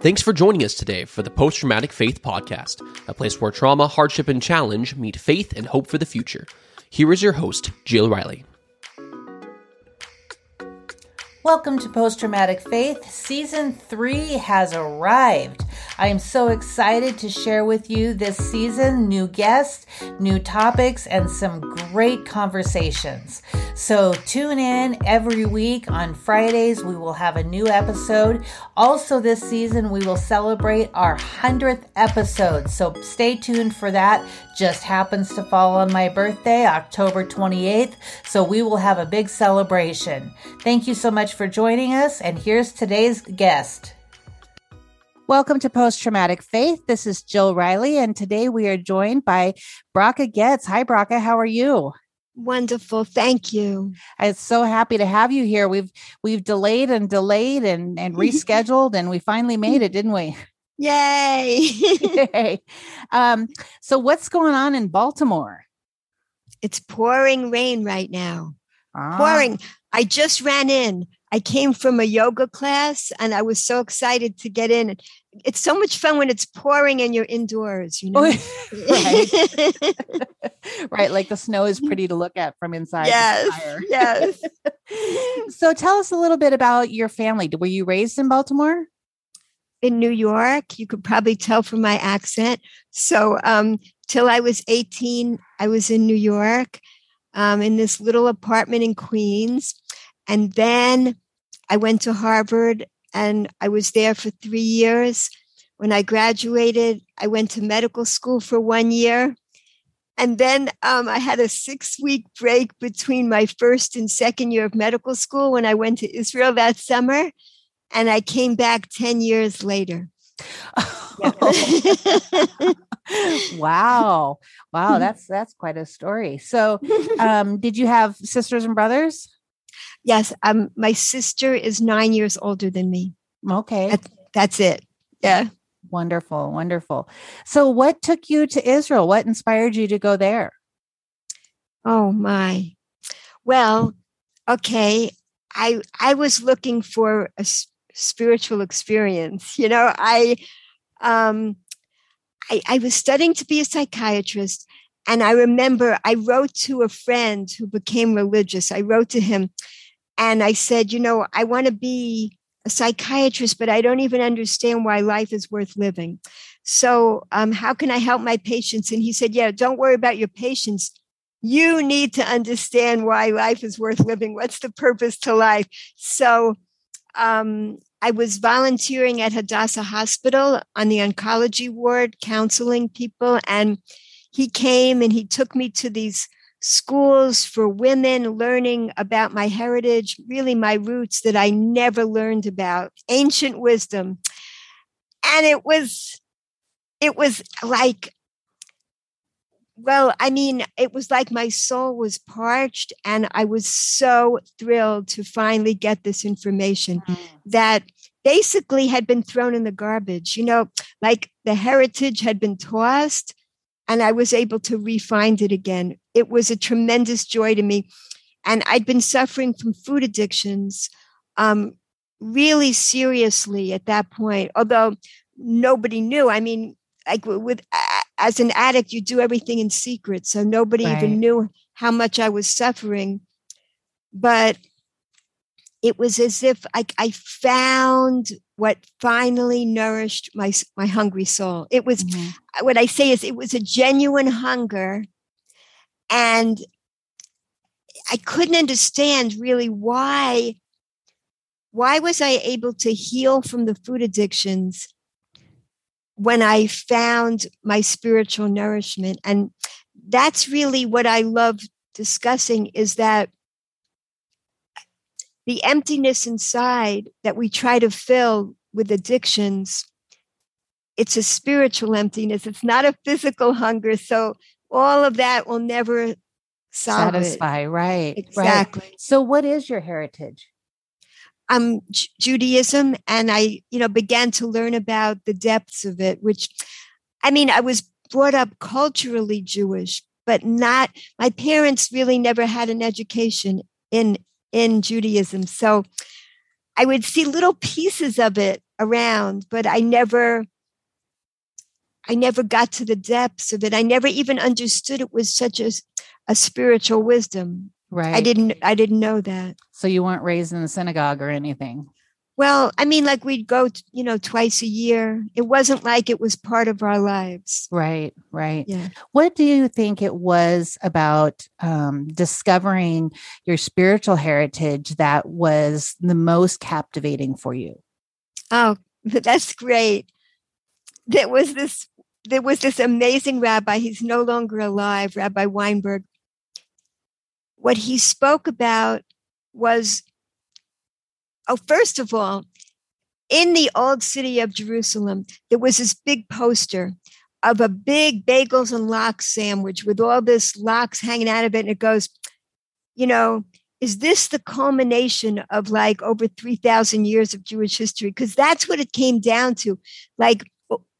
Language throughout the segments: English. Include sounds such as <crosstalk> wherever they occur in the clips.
Thanks for joining us today for the Post Traumatic Faith Podcast, a place where trauma, hardship, and challenge meet faith and hope for the future. Here is your host, Jill Riley. Welcome to Post Traumatic Faith. Season 3 has arrived. I am so excited to share with you this season new guests, new topics, and some great conversations. So tune in every week on Fridays. We will have a new episode. Also, this season, we will celebrate our 100th episode. So stay tuned for that. Just happens to fall on my birthday, October 28th. So we will have a big celebration. Thank you so much for joining us. And here's today's guest. Welcome to Post Traumatic Faith. This is Jill Riley, and today we are joined by Bracha Goetz. Hi, Bracha. How are you? Wonderful. Thank you. I'm so happy to have you here. We've we've delayed and delayed and, and <laughs> rescheduled and we finally made it, didn't we? Yay. <laughs> Yay. Um, so what's going on in Baltimore? It's pouring rain right now. Ah. Pouring. I just ran in. I came from a yoga class and I was so excited to get in. It's so much fun when it's pouring and you're indoors, you know. <laughs> right. <laughs> right. Like the snow is pretty to look at from inside. Yes. Yes. <laughs> so tell us a little bit about your family. Were you raised in Baltimore? In New York. You could probably tell from my accent. So um till I was 18, I was in New York, um, in this little apartment in Queens and then I went to Harvard and I was there for three years. When I graduated, I went to medical school for one year. And then um, I had a six week break between my first and second year of medical school when I went to Israel that summer. And I came back 10 years later. <laughs> wow. Wow, that's that's quite a story. So, <laughs> um, did you have sisters and brothers? Yes, um, my sister is nine years older than me. Okay, that's, that's it. Yeah, wonderful, wonderful. So, what took you to Israel? What inspired you to go there? Oh my. Well, okay. I I was looking for a spiritual experience. You know, I um I, I was studying to be a psychiatrist and I remember I wrote to a friend who became religious. I wrote to him and I said, you know, I want to be a psychiatrist, but I don't even understand why life is worth living. So, um, how can I help my patients? And he said, yeah, don't worry about your patients. You need to understand why life is worth living. What's the purpose to life? So, um, I was volunteering at Hadassah Hospital on the oncology ward, counseling people. And he came and he took me to these schools for women, learning about my heritage, really my roots that I never learned about, ancient wisdom. And it was, it was like, well, I mean, it was like my soul was parched, and I was so thrilled to finally get this information mm. that basically had been thrown in the garbage. You know, like the heritage had been tossed, and I was able to refind it again. It was a tremendous joy to me. And I'd been suffering from food addictions um, really seriously at that point, although nobody knew. I mean, like with as an addict, you do everything in secret, so nobody right. even knew how much I was suffering. But it was as if I, I found what finally nourished my my hungry soul. It was mm-hmm. what I say is it was a genuine hunger, and I couldn't understand really why. Why was I able to heal from the food addictions when I found my spiritual nourishment? And that's really what I love discussing is that the emptiness inside that we try to fill with addictions it's a spiritual emptiness it's not a physical hunger so all of that will never satisfy it. right exactly right. so what is your heritage um J- judaism and i you know began to learn about the depths of it which i mean i was brought up culturally jewish but not my parents really never had an education in in Judaism. So I would see little pieces of it around, but I never I never got to the depths of it. I never even understood it was such a, a spiritual wisdom. Right. I didn't I didn't know that. So you weren't raised in the synagogue or anything. Well, I mean, like we'd go, you know, twice a year. It wasn't like it was part of our lives. Right, right. Yeah. What do you think it was about um, discovering your spiritual heritage that was the most captivating for you? Oh, <laughs> that's great. There was this there was this amazing rabbi, he's no longer alive, Rabbi Weinberg. What he spoke about was oh, first of all, in the old city of Jerusalem, there was this big poster of a big bagels and lox sandwich with all this lox hanging out of it. And it goes, you know, is this the culmination of like over 3,000 years of Jewish history? Because that's what it came down to. Like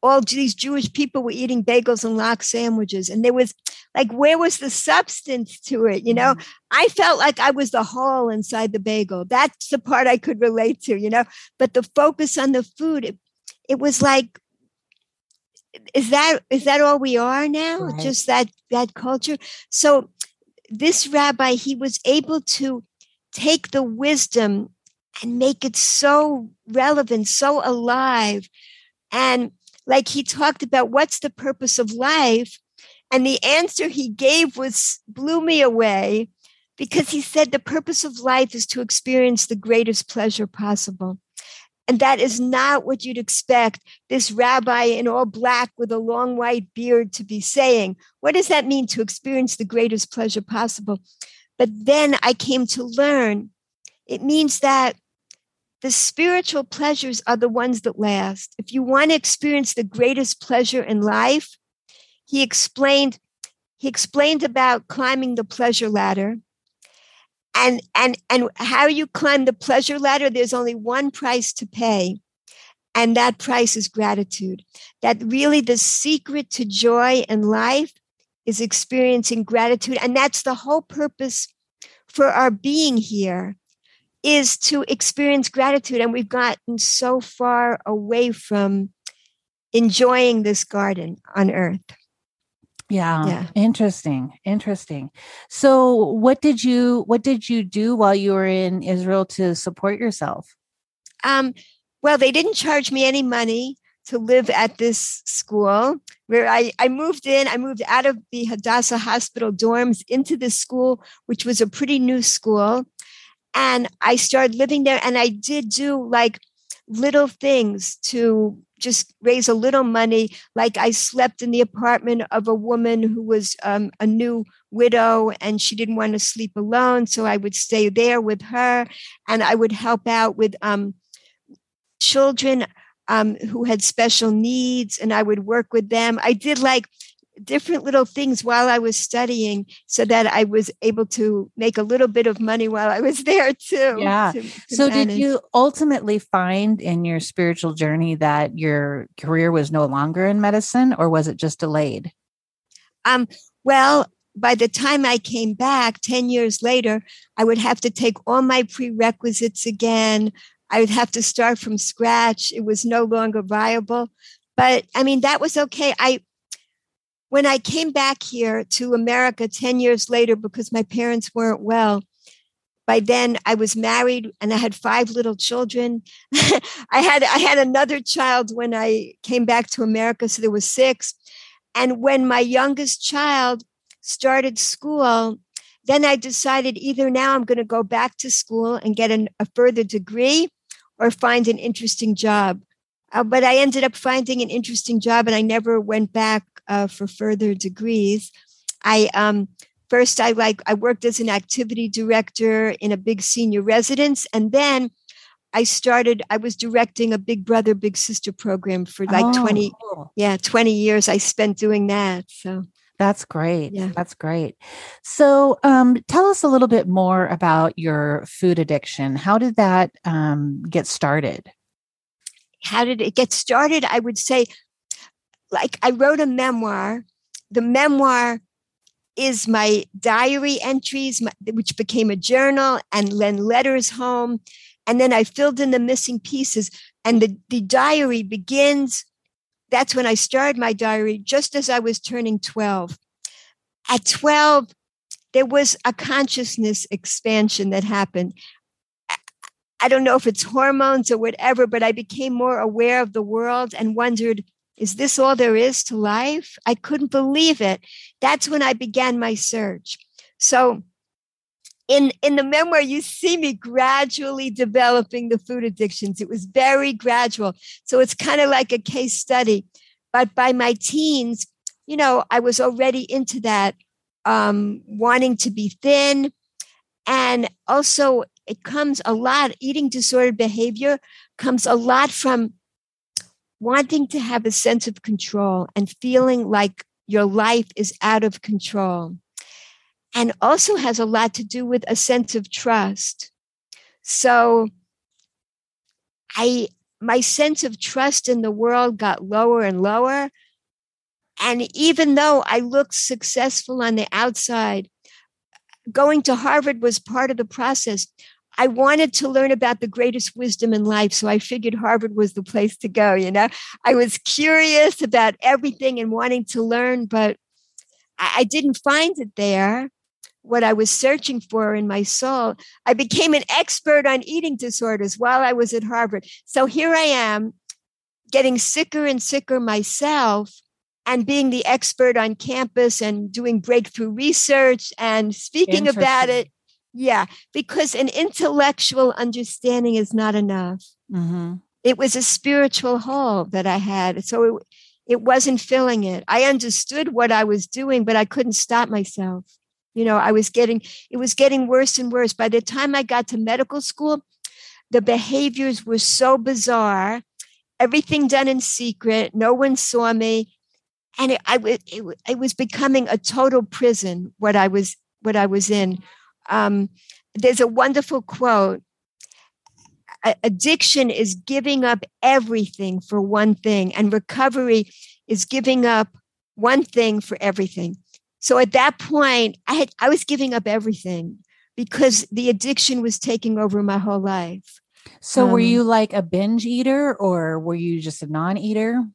all these Jewish people were eating bagels and lox sandwiches. And there was like, where was the substance to it? You know, mm-hmm. I felt like I was the hole inside the bagel. That's the part I could relate to, you know, but the focus on the food, it, it was like, is that is that all we are now right. just that that culture so this rabbi he was able to take the wisdom and make it so relevant so alive and like he talked about what's the purpose of life. And the answer he gave was blew me away because he said the purpose of life is to experience the greatest pleasure possible. And that is not what you'd expect this rabbi in all black with a long white beard to be saying. What does that mean to experience the greatest pleasure possible? But then I came to learn it means that the spiritual pleasures are the ones that last. If you want to experience the greatest pleasure in life, he explained he explained about climbing the pleasure ladder. And and and how you climb the pleasure ladder, there's only one price to pay. And that price is gratitude. That really the secret to joy in life is experiencing gratitude. And that's the whole purpose for our being here is to experience gratitude. And we've gotten so far away from enjoying this garden on earth. Yeah, yeah. Interesting. Interesting. So what did you what did you do while you were in Israel to support yourself? Um, well, they didn't charge me any money to live at this school where I, I moved in. I moved out of the Hadassah Hospital dorms into this school, which was a pretty new school. And I started living there and I did do like little things to just raise a little money. Like I slept in the apartment of a woman who was um, a new widow and she didn't want to sleep alone. So I would stay there with her and I would help out with um, children um, who had special needs and I would work with them. I did like different little things while I was studying so that I was able to make a little bit of money while I was <laughs> there too. Yeah. To, to so manage. did you ultimately find in your spiritual journey that your career was no longer in medicine or was it just delayed? Um, well, by the time I came back 10 years later, I would have to take all my prerequisites again. I would have to start from scratch. It was no longer viable. But I mean, that was okay. I when I came back here to America 10 years later because my parents weren't well, by then I was married and I had five little children. <laughs> I had I had another child when I came back to America, so there was six. And when my youngest child started school, then I decided either now I'm going to go back to school and get an, a further degree or find an interesting job. Uh, but I ended up finding an interesting job and I never went back uh, for further degrees. I um, first I like I worked as an activity director in a big senior residence, and then I started. I was directing a Big Brother Big Sister program for like oh. twenty, yeah, twenty years. I spent doing that. So that's great. Yeah. That's great. So, um, tell us a little bit more about your food addiction. How did that um, get started? How did it get started? I would say like I wrote a memoir. The memoir is my diary entries, my, which became a journal, and then letters home. And then I filled in the missing pieces. And the, the diary begins. That's when I started my diary, just as I was turning 12. At 12, there was a consciousness expansion that happened. I don't know if it's hormones or whatever, but I became more aware of the world and wondered, is this all there is to life? I couldn't believe it. That's when I began my search. So in, in the memoir, you see me gradually developing the food addictions. It was very gradual. So it's kind of like a case study. But by my teens, you know, I was already into that, um, wanting to be thin. And also it comes a lot, eating disordered behavior comes a lot from wanting to have a sense of control and feeling like your life is out of control. And also has a lot to do with a sense of trust. So I my sense of trust in the world got lower and lower. And even though I looked successful on the outside, going to Harvard was part of the process. I wanted to learn about the greatest wisdom in life. So I figured Harvard was the place to go. You know, I was curious about everything and wanting to learn, but I didn't find it there. What I was searching for in my soul. I became an expert on eating disorders while I was at Harvard. So here I am getting sicker and sicker myself and being the expert on campus and doing breakthrough research and speaking about it yeah, because an intellectual understanding is not enough. Mm-hmm. It was a spiritual hole that I had. So it, it wasn't filling it. I understood what I was doing, but I couldn't stop myself. You know, I was getting, it was getting worse and worse. By the time I got to medical school, the behaviors were so bizarre, everything done in secret. No one saw me. And it, I, it, it was becoming a total prison, what I was, what I was in um, there's a wonderful quote addiction is giving up everything for one thing, and recovery is giving up one thing for everything. So at that point, I had I was giving up everything because the addiction was taking over my whole life. So um, were you like a binge eater or were you just a non-eater?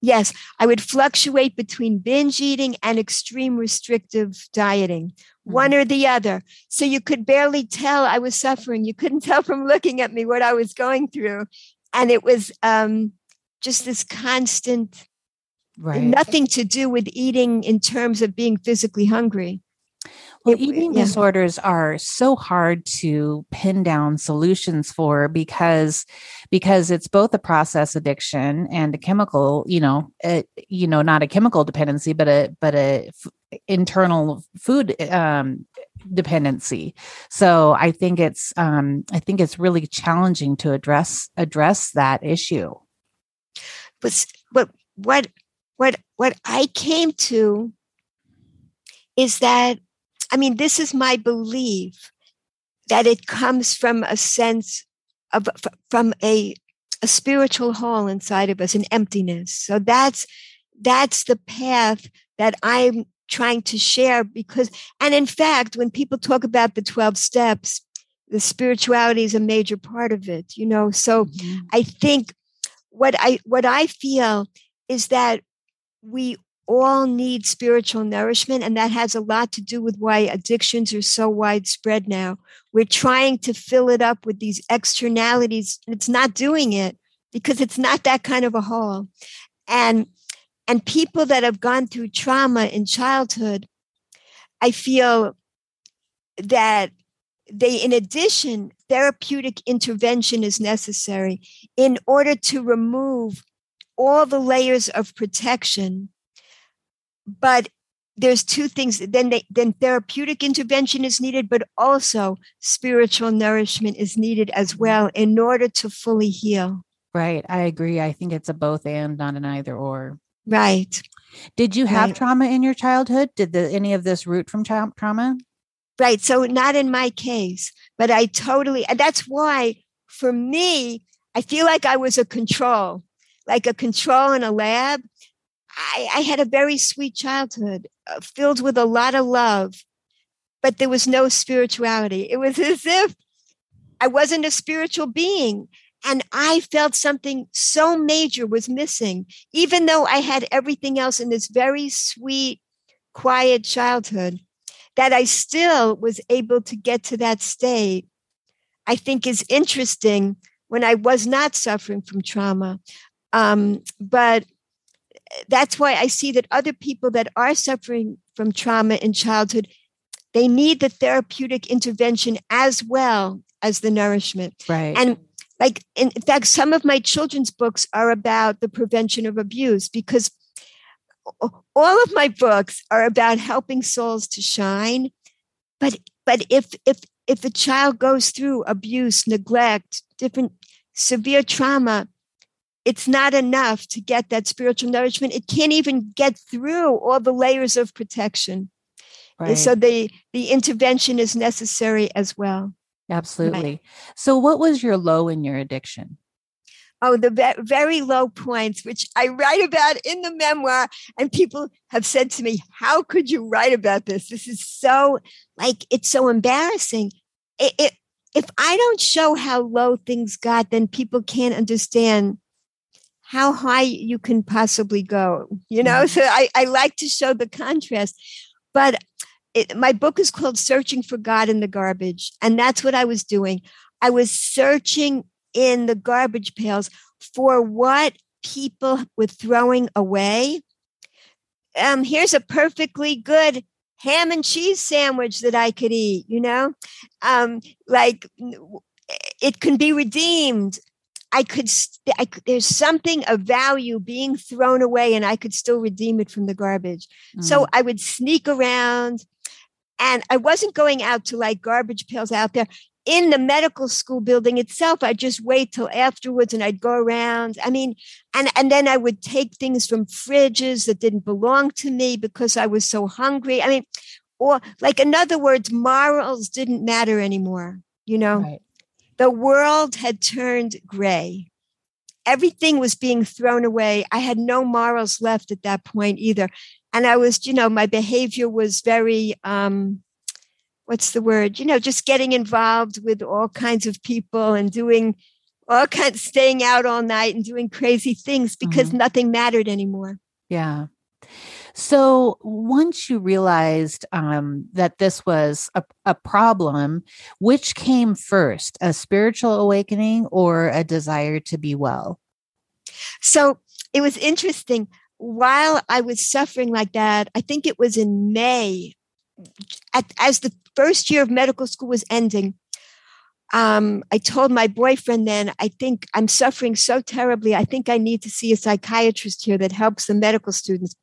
Yes, I would fluctuate between binge eating and extreme restrictive dieting, mm-hmm. one or the other. So you could barely tell I was suffering. You couldn't <laughs> tell from looking at me what I was going through. And it was um, just this constant, right. nothing to do with eating in terms of being physically hungry. Well, it, eating yeah. disorders are so hard to pin down solutions for because because it's both a process addiction and a chemical, you know, it, you know, not a chemical dependency, but a but a f- internal food um, dependency. So I think it's um, I think it's really challenging to address address that issue. But but what what what I came to is that I mean, this is my belief that it comes from a sense of from a a spiritual hole inside of us, an emptiness. So that's that's the path that I'm trying to share because and in fact when people talk about the 12 steps the spirituality is a major part of it you know so mm-hmm. i think what i what i feel is that we all need spiritual nourishment. And that has a lot to do with why addictions are so widespread now. We're trying to fill it up with these externalities. And it's not doing it because it's not that kind of a hole. And and people that have gone through trauma in childhood, I feel that they, in addition, therapeutic intervention is necessary in order to remove all the layers of protection but there's two things then they, then therapeutic intervention is needed but also spiritual nourishment is needed as mm-hmm. well in order to fully heal. Right i agree i think it's a both and not an either or. Right. Did you have right. trauma in your childhood? Did the, any of this root from tra- trauma? Right so not in my case but i totally and that's why for me i feel like i was a control like a control in a lab I, I had a very sweet childhood uh, filled with a lot of love, but there was no spirituality. It was <laughs> as if I wasn't a spiritual being. And I felt something so major was missing, even though I had everything else in this very sweet, quiet childhood, that I still was able to get to that state, I think is interesting when I was not suffering from trauma. Um, but that's why I see that other people that are suffering from trauma in childhood, they need the therapeutic intervention as well as the nourishment. Right. And like in fact, some of my children's books are about the prevention of abuse because all of my books are about helping souls to shine. But but if if if a child goes through abuse, neglect, different severe trauma, it's not enough to get that spiritual nourishment. It can't even get through all the layers of protection. Right. So the the intervention is necessary as well. Absolutely. Right. So what was your low in your addiction? Oh, the ve- very low points, which I write about in the memoir. And people have said to me, How could you write about this? This is so, like, it's so embarrassing. It, it, if I don't show how low things got, then people can't understand how high you can possibly go, you know? Mm-hmm. So I, I like to show the contrast. But it, my book is called Searching for God in the Garbage. And that's what I was doing. I was searching in the garbage pails for what people were throwing away. Um, here's a perfectly good ham and cheese sandwich that I could eat, you know? Um, like it can be redeemed. I could, I could, there's something of value being thrown away and I could still redeem it from the garbage. Mm. So I would sneak around and I wasn't going out to like garbage pails out there in the medical school building itself. I'd just wait till afterwards and I'd go around. I mean, and, and then I would take things from fridges that didn't belong to me because I was so hungry. I mean, or like in other words, morals didn't matter anymore, you know? Right. The world had turned gray. Everything was being thrown away. I had no morals left at that point either. And I was, you know, my behavior was very, um, what's the word? You know, just getting involved with all kinds of people and doing all kinds, staying out all night and doing crazy things because mm-hmm. nothing mattered anymore. Yeah. So once you realized um, that this was a, a problem, which came first, a spiritual awakening or a desire to be well? So it was interesting. While I was suffering like that, I think it was in May, at, as the first year of medical school was ending, um, I told my boyfriend then, I think I'm suffering so terribly. I think I need to see a psychiatrist here that helps the medical students.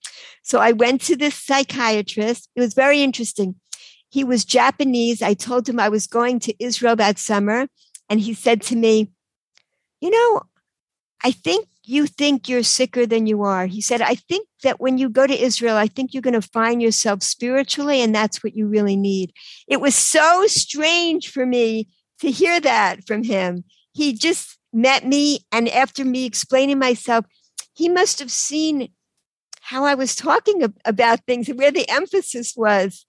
So I went to this psychiatrist. It was very interesting. He was Japanese. I told him I was going to Israel that summer. And he said to me, You know, I think you think you're sicker than you are. He said, I think that when you go to Israel, I think you're going to find yourself spiritually, and that's what you really need. It was so strange for me to hear that from him. He just met me, and after me explaining myself, he must have seen how I was talking about things and where the emphasis was.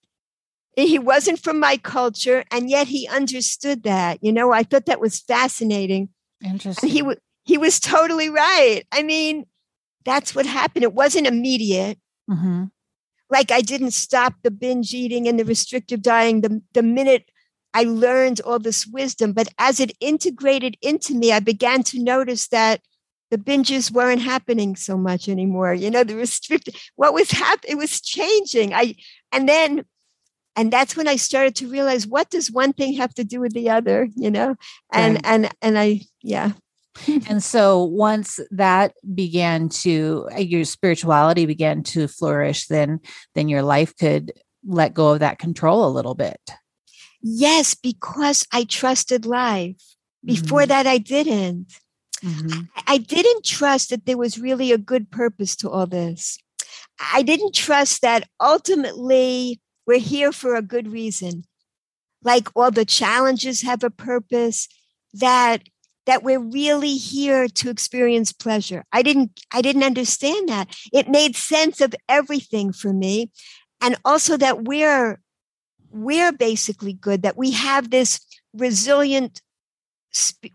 He wasn't from my culture, and yet he understood that. You know, I thought that was fascinating. Interesting. And he was he was totally right. I mean, that's what happened. It wasn't immediate. Mm-hmm. Like I didn't stop the binge eating and the restrictive dieting the, the minute I learned all this wisdom. But as it integrated into me, I began to notice that the binges weren't happening so much anymore. You know, the restricted, what was happening, it was changing. I, and then, and that's when I started to realize what does one thing have to do with the other, you know? And, right. and, and I, yeah. <laughs> and so once that began to uh, your spirituality began to flourish then then your life could let go of that control a little bit Yes, because I trusted life. Before mm-hmm. that, I didn't. Mm-hmm. I didn't trust that there was really a good purpose to all this. I didn't trust that ultimately we're here for a good reason. Like all the challenges have a purpose, that that we're really here to experience pleasure. I didn't I didn't understand that. It made sense of everything for me and also that we're we're basically good that we have this resilient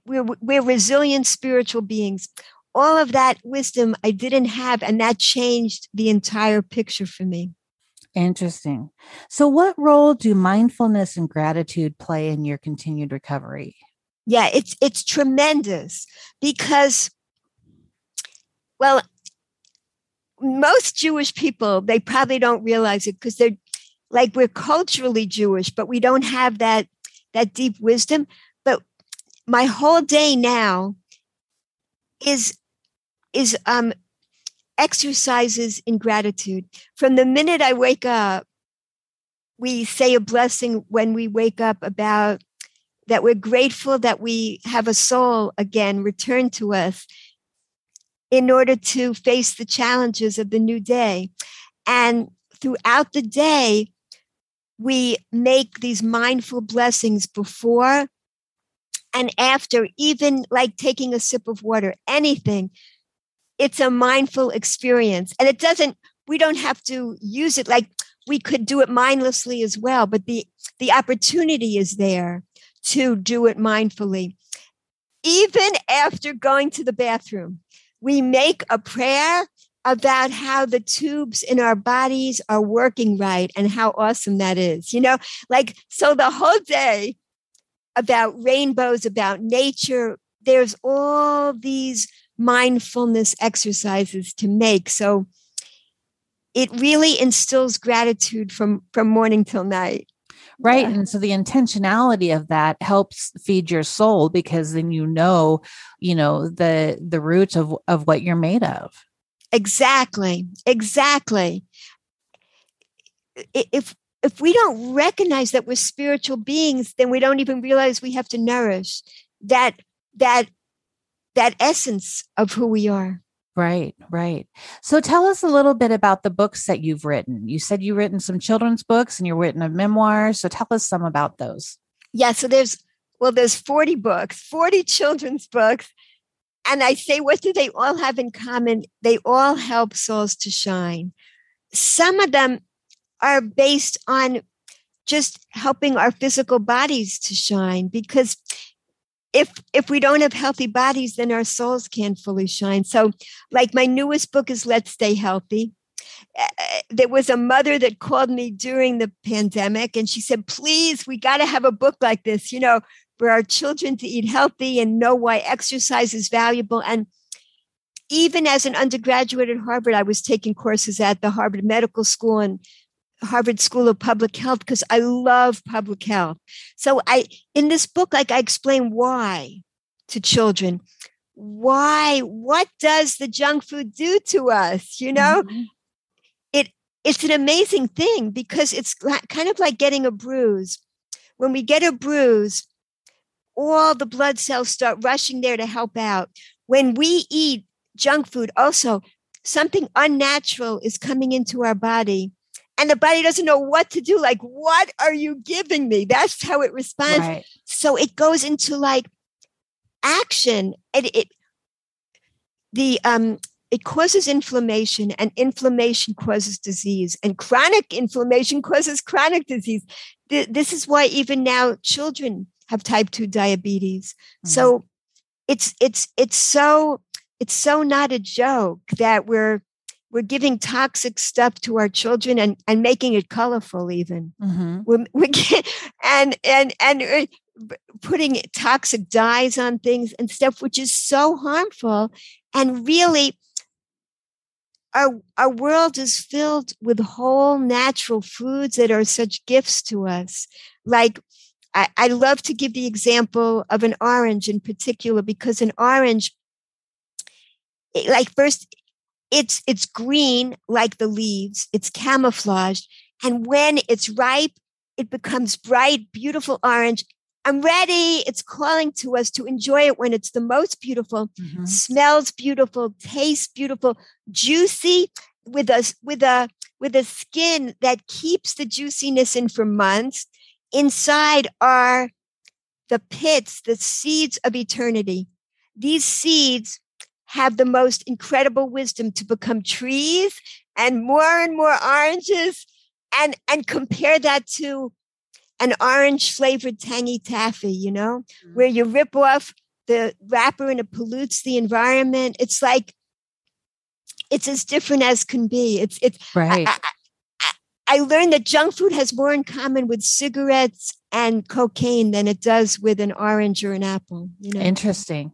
we're, we're resilient spiritual beings. All of that wisdom i didn't have and that changed the entire picture for me. Interesting. So what role do mindfulness and gratitude play in your continued recovery? Yeah it's it's tremendous because well most jewish people they probably don't realize it because they're like we're culturally jewish but we don't have that that deep wisdom but my whole day now is is um exercises in gratitude from the minute i wake up we say a blessing when we wake up about that we're grateful that we have a soul again returned to us in order to face the challenges of the new day. And throughout the day, we make these mindful blessings before and after, even like taking a sip of water, anything. It's a mindful experience. And it doesn't, we don't have to use it like we could do it mindlessly as well, but the, the opportunity is there to do it mindfully. Even after going to the bathroom, we make a prayer about how the tubes in our bodies are working right and how awesome that is. You know, like, so the whole day about rainbows, about nature, there's all these mindfulness exercises to make. So it really instills gratitude from, from morning till night right yeah. and so the intentionality of that helps feed your soul because then you know you know the the root of of what you're made of exactly exactly if if we don't recognize that we're spiritual beings then we don't even realize we have to nourish that that that essence of who we are Right, right. So tell us a little bit about the books that you've written. You said you've written some children's books and you've written a memoir. So tell us some about those. Yeah, so there's well, there's 40 books, 40 children's books. And I say, what do they all have in common? They all help souls to shine. Some of them are based on just helping our physical bodies to shine because if if we don't have healthy bodies then our souls can't fully shine so like my newest book is let's stay healthy uh, there was a mother that called me during the pandemic and she said please we got to have a book like this you know for our children to eat healthy and know why exercise is valuable and even as an undergraduate at harvard i was taking courses at the harvard medical school and Harvard School of Public Health because I love public health. So I in this book like I explain why to children. Why what does the junk food do to us, you know? Mm-hmm. It it's an amazing thing because it's kind of like getting a bruise. When we get a bruise, all the blood cells start rushing there to help out. When we eat junk food also something unnatural is coming into our body and the body doesn't know what to do. Like, what are you giving me? That's how it responds. Right. So it goes into like action, and it the um it causes inflammation, and inflammation causes disease, and chronic inflammation causes chronic disease. This is why even now children have type two diabetes. Mm-hmm. So it's it's it's so it's so not a joke that we're we're giving toxic stuff to our children and, and making it colorful even mm-hmm. we're, <laughs> we're and and and uh, putting toxic dyes on things and stuff which is so harmful and really our our world is filled with whole natural foods that are such gifts to us like I, I love to give the example of an orange in particular because an orange like first it's it's green like the leaves it's camouflaged and when it's ripe it becomes bright beautiful orange i'm ready it's calling to us to enjoy it when it's the most beautiful mm-hmm. smells beautiful tastes beautiful juicy with a with a with a skin that keeps the juiciness in for months inside are the pits the seeds of eternity these seeds have the most incredible wisdom to become trees and more and more oranges and and compare that to an orange flavored tangy taffy, you know, mm-hmm. where you rip off the wrapper and it pollutes the environment. It's like it's as different as can be. It's it's right. I, I, I learned that junk food has more in common with cigarettes and cocaine than it does with an orange or an apple. You know? Interesting.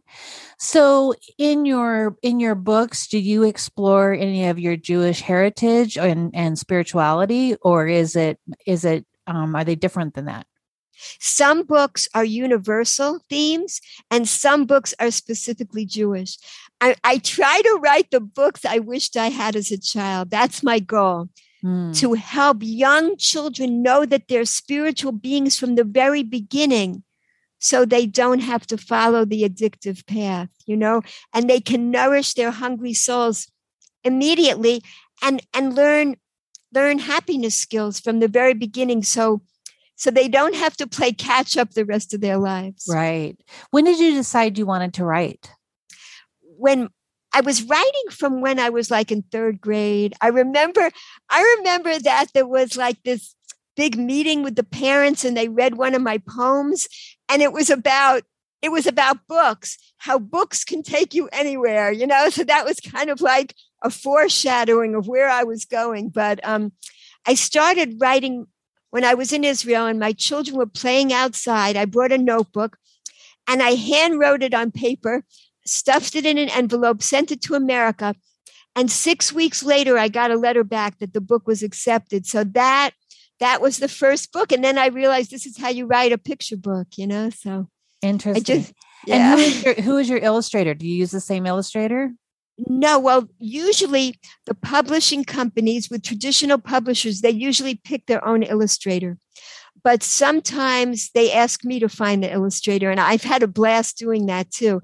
So in your in your books, do you explore any of your Jewish heritage and, and spirituality, or is it is it um, are they different than that? Some books are universal themes, and some books are specifically Jewish. I, I try to write the books I wished I had as a child. That's my goal. Mm. To help young children know that they're spiritual beings from the very beginning so they don't have to follow the addictive path, you know, and they can nourish their hungry souls immediately and and learn learn happiness skills from the very beginning so so they don't have to play catch up the rest of their lives. Right. When did you decide you wanted to write? When I was writing from when I was like in third grade. I remember, I remember that there was like this big meeting with the parents and they read one of my poems and it was about it was about books how books can take you anywhere you know? So that was kind of like a foreshadowing of where i was going. But um, i started writing when i was in israel and my children were playing outside. I brought a notebook and i hand wrote it on paper stuffed it in an envelope, sent it to America. And six weeks later, I got a letter back that the book was accepted. So that that was the first book. And then I realized this is how you write a picture book, you know? So interesting. Just, yeah. And who is, your, who is your illustrator? Do you use the same illustrator? No, well, usually the publishing companies with traditional publishers, they usually pick their own illustrator. But sometimes they ask me to find the illustrator, and I've had a blast doing that too.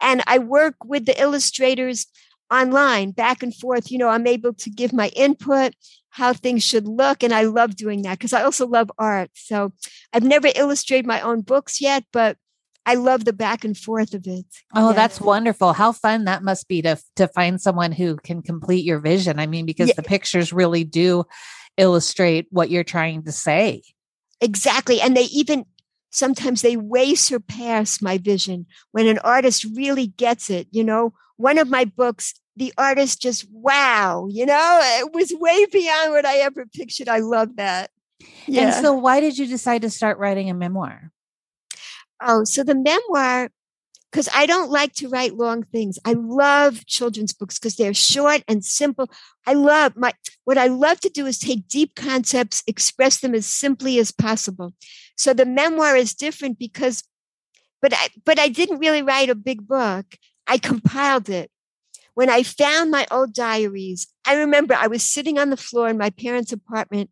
And I work with the illustrators online back and forth. You know, I'm able to give my input, how things should look. And I love doing that because I also love art. So I've never illustrated my own books yet, but I love the back and forth of it. Oh, yeah. that's wonderful. How fun that must be to to find someone who can complete your vision. I mean, because yeah. the pictures really do illustrate what you're trying to say. Exactly. And they even sometimes they way surpass my vision when an artist really gets it. You know, one of my books, the artist just, wow, you know, it was way beyond what I ever pictured. I love that. Yeah. And so, why did you decide to start writing a memoir? Oh, so the memoir because I don't like to write long things. I love children's books because they're short and simple. I love my what I love to do is take deep concepts, express them as simply as possible. So the memoir is different because but I but I didn't really write a big book. I compiled it. When I found my old diaries, I remember I was sitting on the floor in my parents' apartment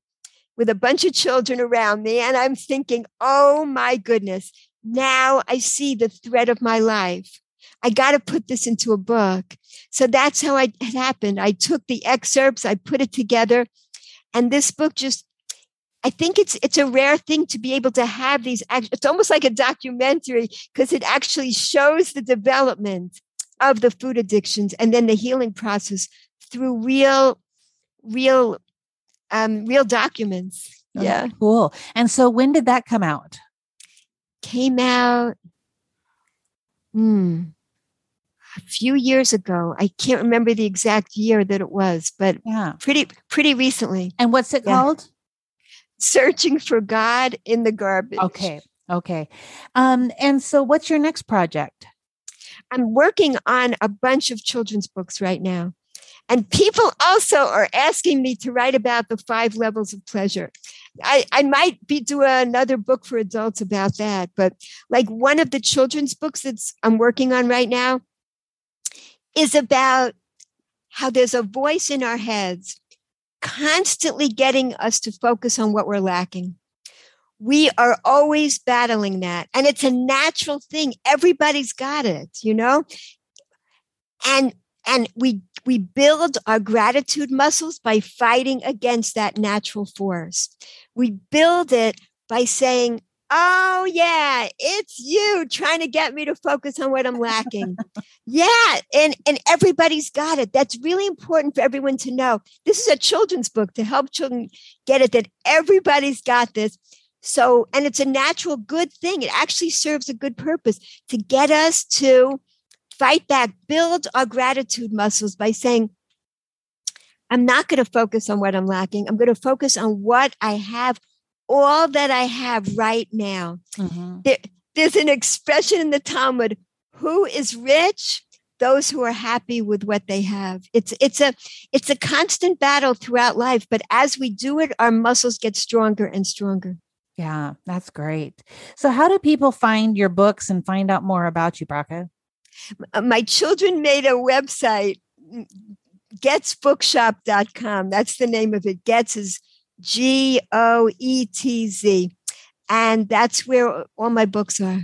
with a bunch of children around me and I'm thinking, "Oh my goodness, now I see the thread of my life. I got to put this into a book. So that's how I, it happened. I took the excerpts, I put it together, and this book just I think it's it's a rare thing to be able to have these. It's almost like a documentary because it actually shows the development of the food addictions and then the healing process through real, real, um, real documents. Oh, yeah, cool. And so, when did that come out? Came out hmm, a few years ago. I can't remember the exact year that it was, but yeah, pretty pretty recently. And what's it yeah. called? Searching for God in the garbage. Okay. Okay. Um, and so what's your next project? I'm working on a bunch of children's books right now. And people also are asking me to write about the five levels of pleasure. I, I might be doing another book for adults about that, but like one of the children's books that's I'm working on right now is about how there's a voice in our heads constantly getting us to focus on what we're lacking. We are always battling that. And it's a natural thing. Everybody's got it, you know? And and we we build our gratitude muscles by fighting against that natural force. We build it by saying, Oh, yeah, it's you trying to get me to focus on what I'm lacking. yeah, and, and everybody's got it. That's really important for everyone to know. This is a children's book to help children get it that everybody's got this. So, and it's a natural good thing. It actually serves a good purpose to get us to fight back, build our gratitude muscles by saying, I'm not going to focus on what I'm lacking. I'm going to focus on what I have all that I have right now. Mm-hmm. There, there's an expression in the Talmud who is rich? Those who are happy with what they have. It's it's a it's a constant battle throughout life, but as we do it, our muscles get stronger and stronger. Yeah, that's great. So how do people find your books and find out more about you, Bracha? My children made a website, goetzbookshop.com. That's the name of it. Goetz is G O E T Z. And that's where all my books are.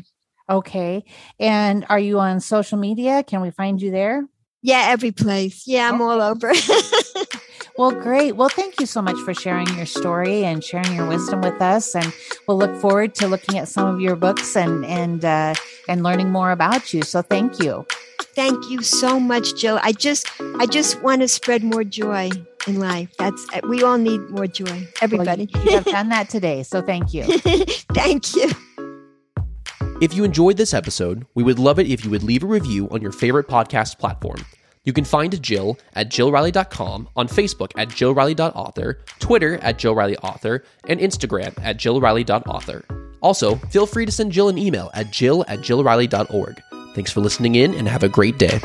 Okay. And are you on social media? Can we find you there? Yeah, every place. Yeah, I'm all over. <laughs> well, great. Well, thank you so much for sharing your story and sharing your wisdom with us. And we'll look forward to looking at some of your books and and uh, and learning more about you. So, thank you. Thank you so much, Jill. I just I just want to spread more joy in life. That's we all need more joy. Everybody. Well, you, you have <laughs> done that today, so thank you. <laughs> thank you. If you enjoyed this episode, we would love it if you would leave a review on your favorite podcast platform. You can find Jill at jillriley.com, on Facebook at jillriley.author, Twitter at jillrileyauthor, and Instagram at jillriley.author. Also, feel free to send Jill an email at jill at jillriley.org. Thanks for listening in and have a great day.